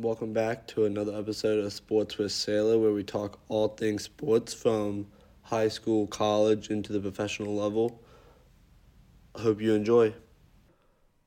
Welcome back to another episode of Sports with Saylor, where we talk all things sports from high school, college, into the professional level. Hope you enjoy.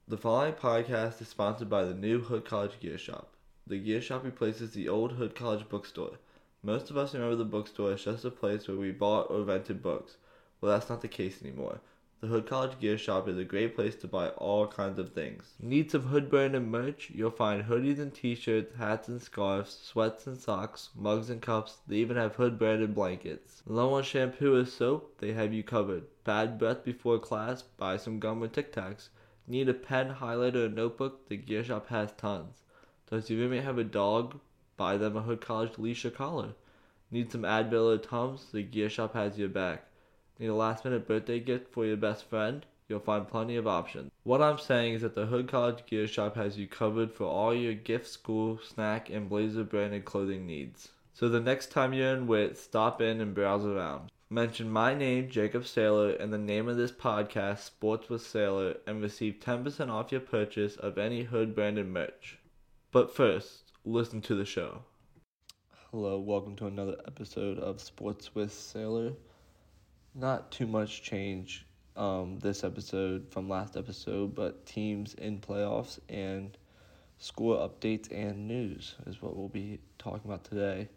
The following podcast is sponsored by the new Hood College Gear Shop. The Gear Shop replaces the old Hood College bookstore. Most of us remember the bookstore as just a place where we bought or rented books. Well, that's not the case anymore. The Hood College Gear Shop is a great place to buy all kinds of things. Need some Hood brand and merch? You'll find hoodies and t-shirts, hats and scarves, sweats and socks, mugs and cups. They even have Hood branded blankets. Low on shampoo or soap? They have you covered. Bad breath before class? Buy some gum or Tic Tacs. Need a pen, highlighter, or notebook? The Gear Shop has tons. Does your roommate have a dog? Buy them a Hood College leash or collar. Need some Advil or Tums? The Gear Shop has your back. Need a last minute birthday gift for your best friend? You'll find plenty of options. What I'm saying is that the Hood College Gear Shop has you covered for all your gift, school, snack, and blazer branded clothing needs. So the next time you're in Wit, stop in and browse around. Mention my name, Jacob Saylor, and the name of this podcast, Sports with Saylor, and receive 10% off your purchase of any Hood branded merch. But first, listen to the show. Hello, welcome to another episode of Sports with Saylor not too much change um, this episode from last episode, but teams in playoffs and score updates and news is what we'll be talking about today.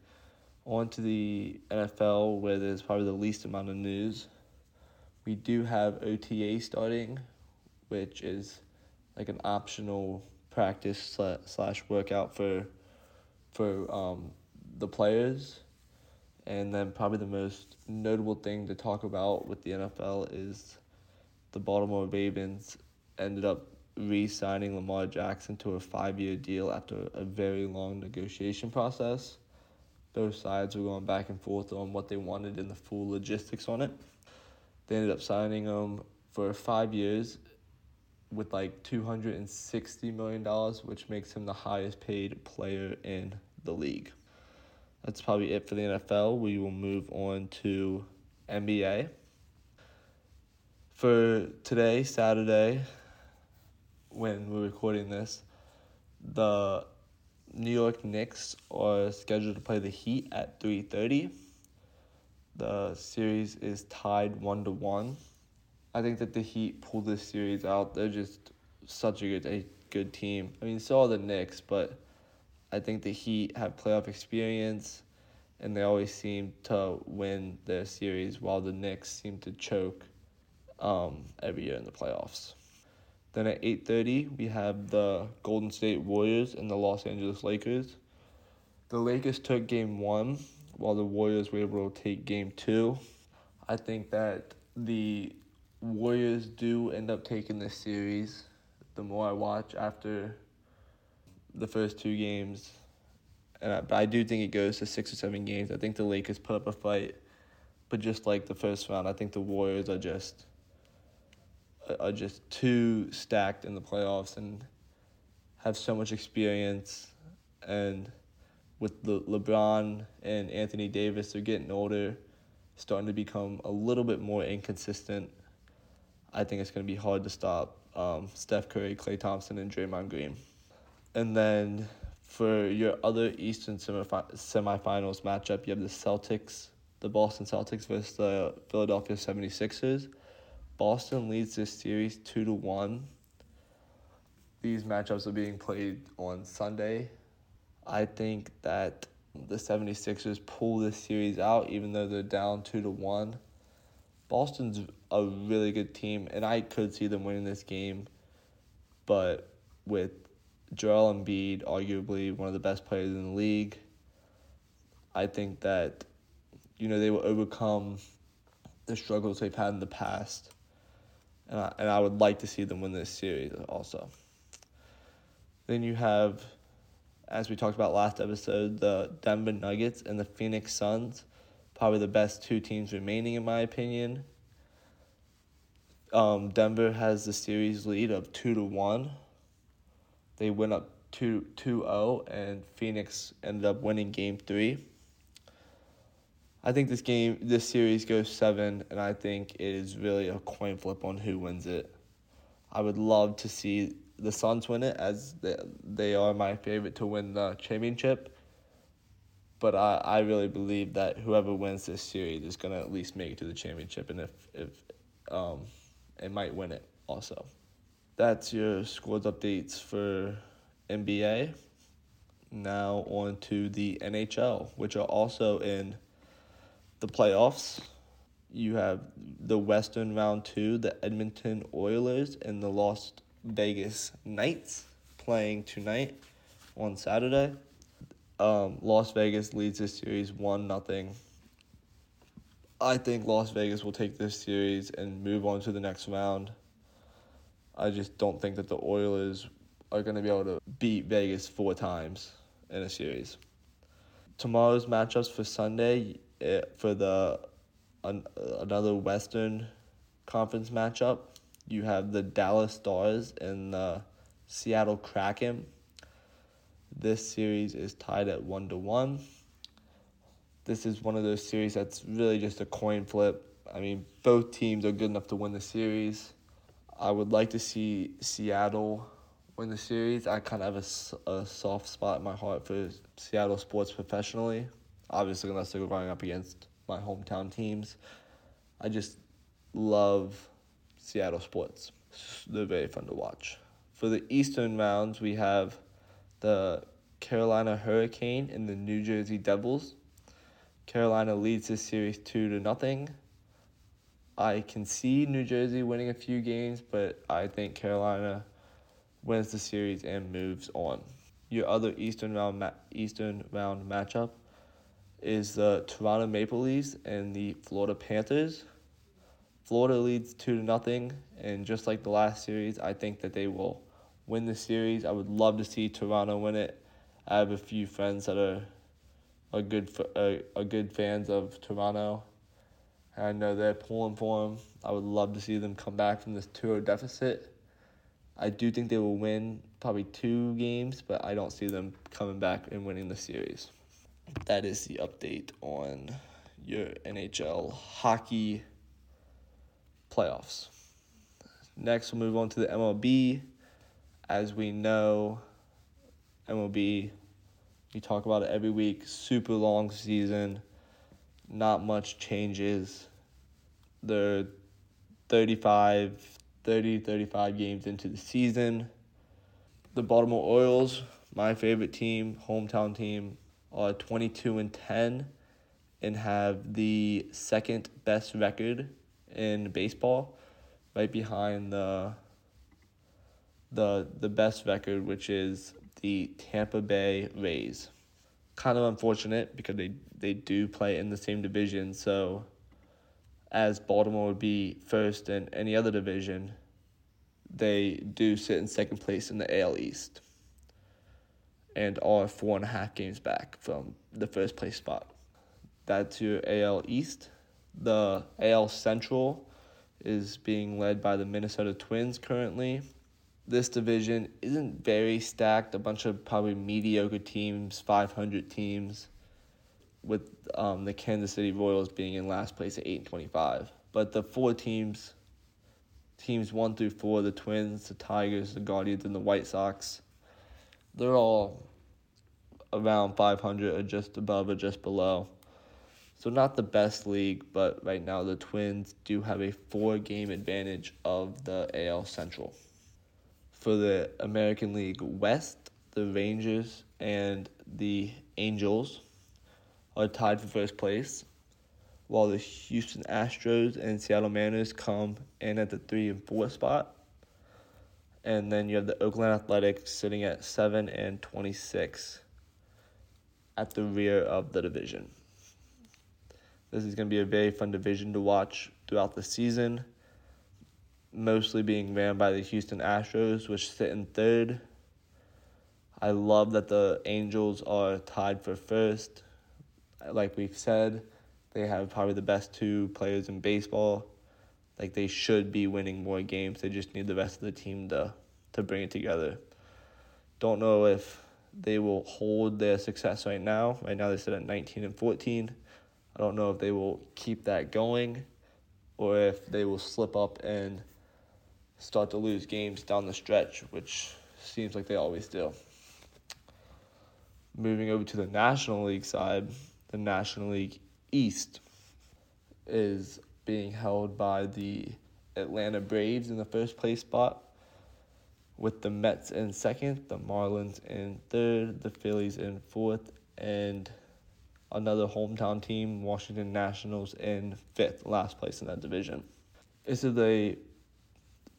On to the NFL, where there's probably the least amount of news. We do have OTA starting, which is like an optional practice slash workout for for um, the players and then probably the most notable thing to talk about with the NFL is the Baltimore Ravens ended up re-signing Lamar Jackson to a five-year deal after a very long negotiation process. Both sides were going back and forth on what they wanted and the full logistics on it. They ended up signing him for five years with like $260 million, which makes him the highest paid player in the league that's probably it for the NFL. We will move on to NBA. For today, Saturday, when we're recording this, the New York Knicks are scheduled to play the Heat at 3:30. The series is tied 1 to 1. I think that the Heat pull this series out. They're just such a good a good team. I mean, so are the Knicks, but I think the Heat have playoff experience, and they always seem to win their series, while the Knicks seem to choke um, every year in the playoffs. Then at 8:30, we have the Golden State Warriors and the Los Angeles Lakers. The Lakers took game 1 while the Warriors were able to take game 2. I think that the Warriors do end up taking this series. The more I watch after the first two games. And I, but I do think it goes to six or seven games. I think the Lakers put up a fight, but just like the first round, I think the Warriors are just are just too stacked in the playoffs and have so much experience. And with the LeBron and Anthony Davis, they're getting older, starting to become a little bit more inconsistent. I think it's going to be hard to stop um, Steph Curry, Klay Thompson, and Draymond Green. And then for your other Eastern semifinals matchup, you have the Celtics, the Boston Celtics versus the Philadelphia 76ers. Boston leads this series 2 to 1. These matchups are being played on Sunday. I think that the 76ers pull this series out even though they're down 2 to 1. Boston's a really good team and I could see them winning this game, but with Joel Embiid, arguably one of the best players in the league. I think that, you know, they will overcome the struggles they've had in the past. And I, and I would like to see them win this series also. Then you have, as we talked about last episode, the Denver Nuggets and the Phoenix Suns, probably the best two teams remaining, in my opinion. Um, Denver has the series lead of 2 to 1 they went up 2 0, and Phoenix ended up winning game three. I think this game, this series goes seven, and I think it is really a coin flip on who wins it. I would love to see the Suns win it, as they, they are my favorite to win the championship. But I, I really believe that whoever wins this series is gonna at least make it to the championship, and if if um, it might win it also. That's your scores updates for NBA. Now on to the NHL, which are also in the playoffs. You have the Western round two, the Edmonton Oilers and the Las Vegas Knights playing tonight on Saturday. Um, Las Vegas leads this series one nothing. I think Las Vegas will take this series and move on to the next round. I just don't think that the Oilers are going to be able to beat Vegas four times in a series. Tomorrow's matchups for Sunday eh, for the an, another Western Conference matchup. You have the Dallas Stars and the Seattle Kraken. This series is tied at one to one. This is one of those series that's really just a coin flip. I mean, both teams are good enough to win the series. I would like to see Seattle win the series. I kind of have a, a soft spot in my heart for Seattle sports professionally. Obviously, unless they're going up against my hometown teams. I just love Seattle sports. They're very fun to watch. For the Eastern rounds, we have the Carolina Hurricane and the New Jersey Devils. Carolina leads this series two to nothing. I can see New Jersey winning a few games, but I think Carolina wins the series and moves on. Your other Eastern round ma- Eastern round matchup is the Toronto Maple Leafs and the Florida Panthers. Florida leads two to nothing, and just like the last series, I think that they will win the series. I would love to see Toronto win it. I have a few friends that are are good for, uh, are good fans of Toronto. I know they're pulling for them. I would love to see them come back from this 2 deficit. I do think they will win probably two games, but I don't see them coming back and winning the series. That is the update on your NHL hockey playoffs. Next, we'll move on to the MLB. As we know, MLB, we talk about it every week, super long season, not much changes. They're 35, 30, 35 games into the season. The Baltimore Orioles, my favorite team, hometown team, are 22 and 10 and have the second best record in baseball, right behind the the the best record, which is the Tampa Bay Rays. Kind of unfortunate because they, they do play in the same division, so as Baltimore would be first in any other division, they do sit in second place in the AL East and are four and a half games back from the first place spot. That's your AL East. The AL Central is being led by the Minnesota Twins currently. This division isn't very stacked, a bunch of probably mediocre teams, 500 teams, with um, the Kansas City Royals being in last place at 8 and 25. But the four teams, teams 1 through 4, the Twins, the Tigers, the Guardians, and the White Sox, they're all around 500 or just above or just below. So not the best league, but right now the Twins do have a four game advantage of the AL Central. For the American League West, the Rangers and the Angels are tied for first place, while the Houston Astros and Seattle Mariners come in at the three and four spot. And then you have the Oakland Athletics sitting at seven and twenty six at the rear of the division. This is going to be a very fun division to watch throughout the season, mostly being ran by the Houston Astros, which sit in third. I love that the Angels are tied for first. Like we've said, they have probably the best two players in baseball. Like they should be winning more games. They just need the rest of the team to to bring it together. Don't know if they will hold their success right now. Right now they sit at 19 and 14. I don't know if they will keep that going or if they will slip up and start to lose games down the stretch, which seems like they always do. Moving over to the National League side, the National League East is being held by the Atlanta Braves in the first place spot, with the Mets in second, the Marlins in third, the Phillies in fourth, and another hometown team, Washington Nationals, in fifth, last place in that division. This is a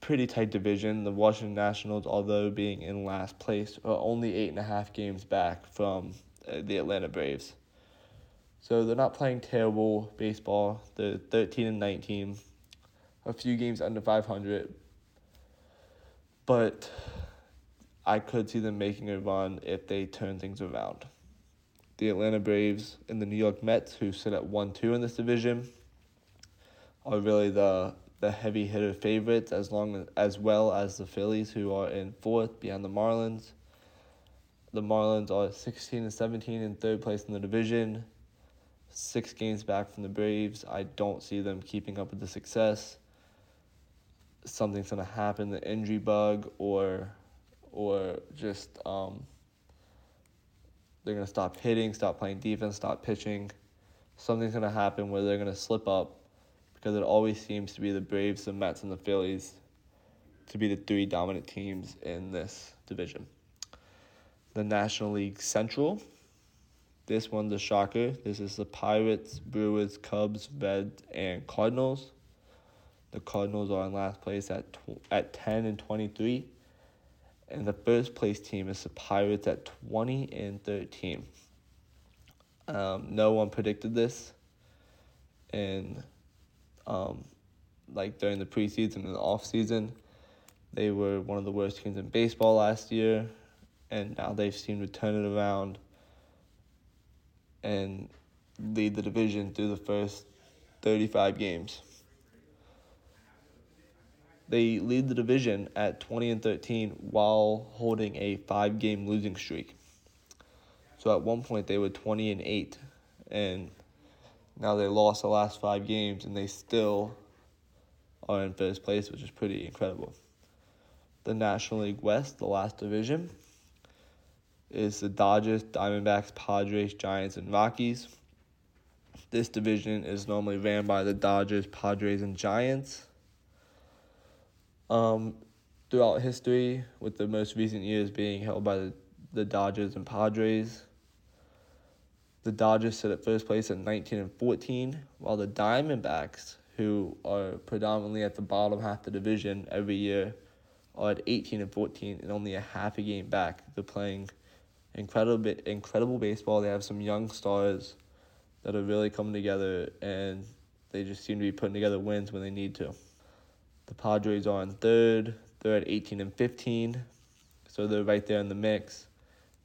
pretty tight division. The Washington Nationals, although being in last place, are only eight and a half games back from uh, the Atlanta Braves. So they're not playing terrible baseball. They're 13 and 19, a few games under 500. But I could see them making a run if they turn things around. The Atlanta Braves and the New York Mets, who sit at 1 2 in this division, are really the the heavy hitter favorites as long as well as the Phillies who are in fourth behind the Marlins. The Marlins are 16 and 17 in third place in the division. 6 games back from the Braves. I don't see them keeping up with the success. Something's to happen, the injury bug or or just um, they're to stop hitting, stop playing defense, stop pitching. Something's to happen where they're to slip up because it always seems to be the Braves, the Mets, and the Phillies to be the three dominant teams in this division. The National League Central. This one's a shocker. This is the Pirates, Brewers, Cubs, Reds, and Cardinals. The Cardinals are in last place at tw- at 10 and 23. And the first place team is the Pirates at 20 and 13. Um, no one predicted this. And um, like during the preseason and the off season. They were one of the worst teams in baseball last year, and now they've seemed to turn it around and lead the division through the first 35 games. They lead the division at 20 and 13 while holding a five game losing streak. So at one point they were 20 and 8 and now they lost the last five games and they still are in first place, which is pretty incredible. The National League West, the last division, is the Dodgers, Diamondbacks, Padres, Giants, and Rockies. This division is normally ran by the Dodgers, Padres, and Giants. Um, throughout history, with the most recent years being held by the, the Dodgers and Padres, the Dodgers sit at first place at 19 and 14, while the Diamondbacks, who are predominantly at the bottom half of the division every year, are at 18 and 14 and only a half a game back. They're playing incredible incredible baseball. They have some young stars that are really coming together and they just seem to be putting together wins when they need to. The Padres are in third. They're at 18 and 15. So they're right there in the mix.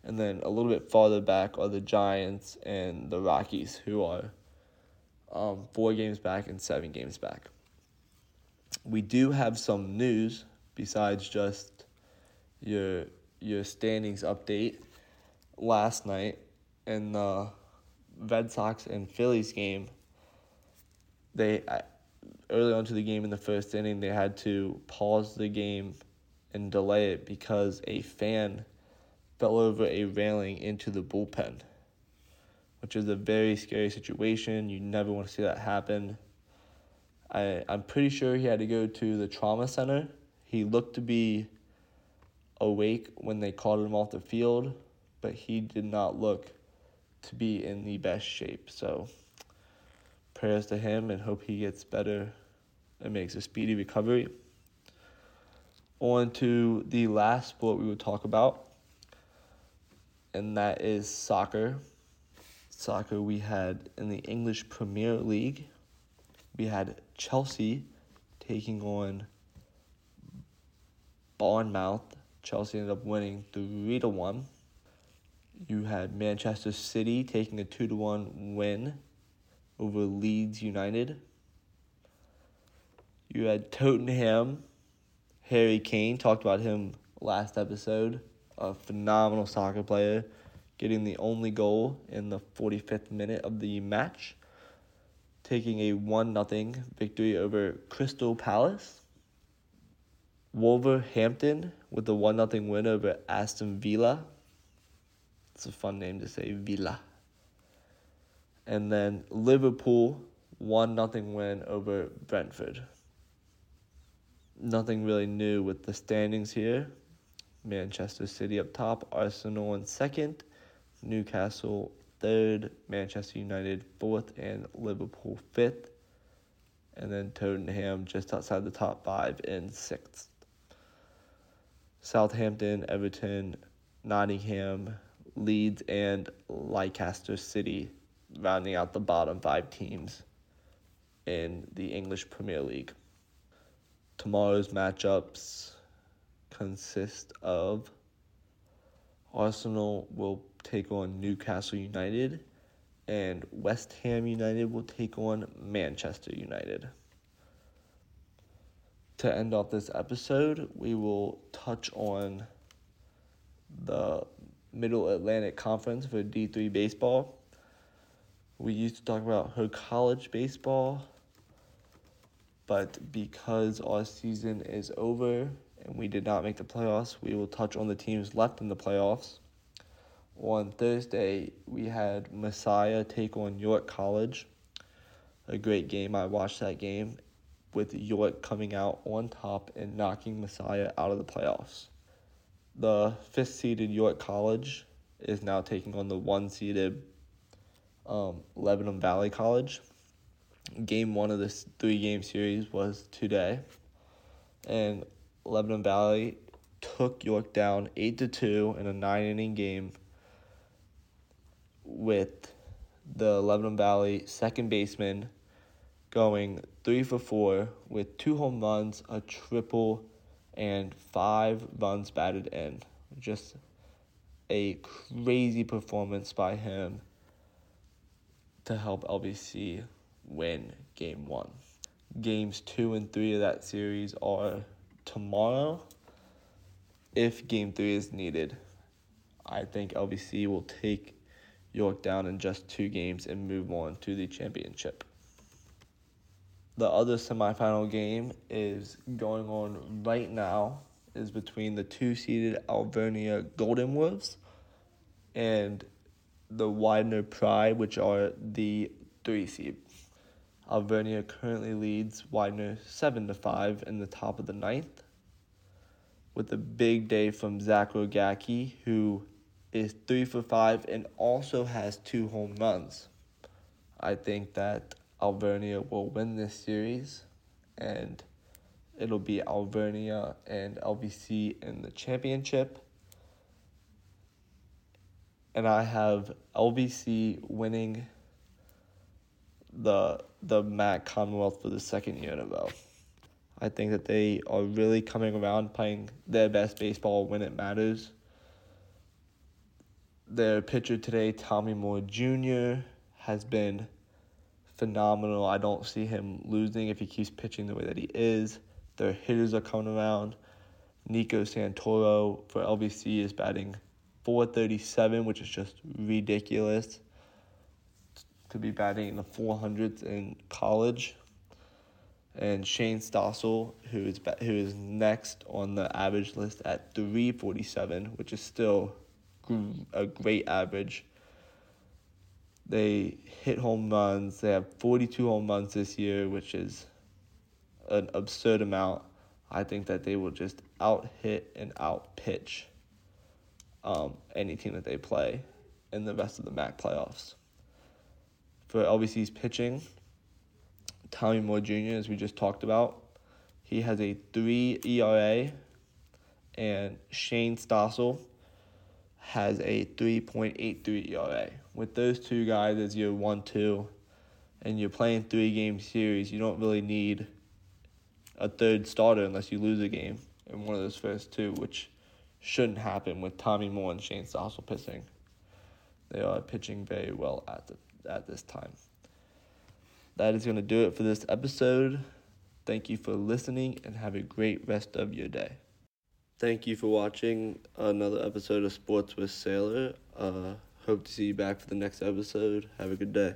And then a little bit farther back are the Giants and the Rockies, who are um, four games back and seven games back. We do have some news besides just your your standings update. Last night in the Red Sox and Phillies game, they early on to the game in the first inning they had to pause the game and delay it because a fan fell over a railing into the bullpen, which is a very scary situation. You never want to see that happen. I, I'm pretty sure he had to go to the trauma center. He looked to be awake when they called him off the field, but he did not look to be in the best shape. So, prayers to him and hope he gets better and makes a speedy recovery. On to the last sport we will talk about, and that is soccer. Soccer, we had in the English Premier League, we had Chelsea taking on Bournemouth. Chelsea ended up winning 3 to 1. You had Manchester City taking a 2 to 1 win over Leeds United. You had Tottenham, Harry Kane, talked about him last episode a phenomenal soccer player, getting the only goal in the 45th minute of the match, taking a 1 0 victory over Crystal Palace. Wolverhampton with a 1 0 win over Aston Villa. It's a fun name to say, Villa. And then Liverpool, 1 0 win over Brentford. Nothing really new with the standings here. Manchester City up top, Arsenal in second, Newcastle third, Manchester United fourth, and Liverpool fifth. And then Tottenham just outside the top five in sixth. Southampton, Everton, Nottingham, Leeds, and Leicester City rounding out the bottom five teams in the English Premier League. Tomorrow's matchups consist of Arsenal will take on Newcastle United and West Ham United will take on Manchester United. To end off this episode, we will touch on the Middle Atlantic Conference for D3 baseball. We used to talk about her college baseball, but because our season is over and we did not make the playoffs, we will touch on the teams left in the playoffs. On Thursday, we had Messiah take on York College. A great game. I watched that game with York coming out on top and knocking Messiah out of the playoffs. The fifth seeded York College is now taking on the one seeded um, Lebanon Valley College. Game one of this three game series was today, and Lebanon Valley took York down eight to two in a nine inning game with the Lebanon Valley second baseman going three for four with two home runs, a triple, and five runs batted in. Just a crazy performance by him to help LVC win game one. Games two and three of that series are tomorrow. If game three is needed, I think LVC will take York down in just two games and move on to the championship. The other semifinal game is going on right now is between the two seeded Alvernia Golden Wolves and the Widener Pride, which are the three seed. Alvernia currently leads Widener seven to five in the top of the ninth, with a big day from Zach Rogacki, who is three for five and also has two home runs. I think that Alvernia will win this series and it'll be Alvernia and LVC in the championship. And I have LVC winning the the MAC Commonwealth for the second year in a row. I think that they are really coming around playing their best baseball when it matters their pitcher today, Tommy Moore Jr., has been phenomenal. I don't see him losing if he keeps pitching the way that he is. Their hitters are coming around. Nico Santoro for LVC is batting 437, which is just ridiculous to be batting in the 400s in college. And Shane Stossel, who is who is next on the average list at 347, which is still a great average. They hit home runs. They have 42 home runs this year, which is an absurd amount. I think that they will just out hit and out pitch um, any team that they play in the rest of the MAC playoffs. For LVC's pitching, Tommy Moore Jr., as we just talked about, he has a 3 ERA, and Shane Stossel has a 3.83 ERA. With those two guys as your 1 2, and you're playing three game series, you don't really need a third starter unless you lose a game in one of those first two, which shouldn't happen with Tommy Moore and Shane Stossel pitching. They are pitching very well at the, at this time. That is going to do it for this episode. Thank you for listening and have a great rest of your day. Thank you for watching another episode of Sports with Saylor. Uh, hope to see you back for the next episode. Have a good day.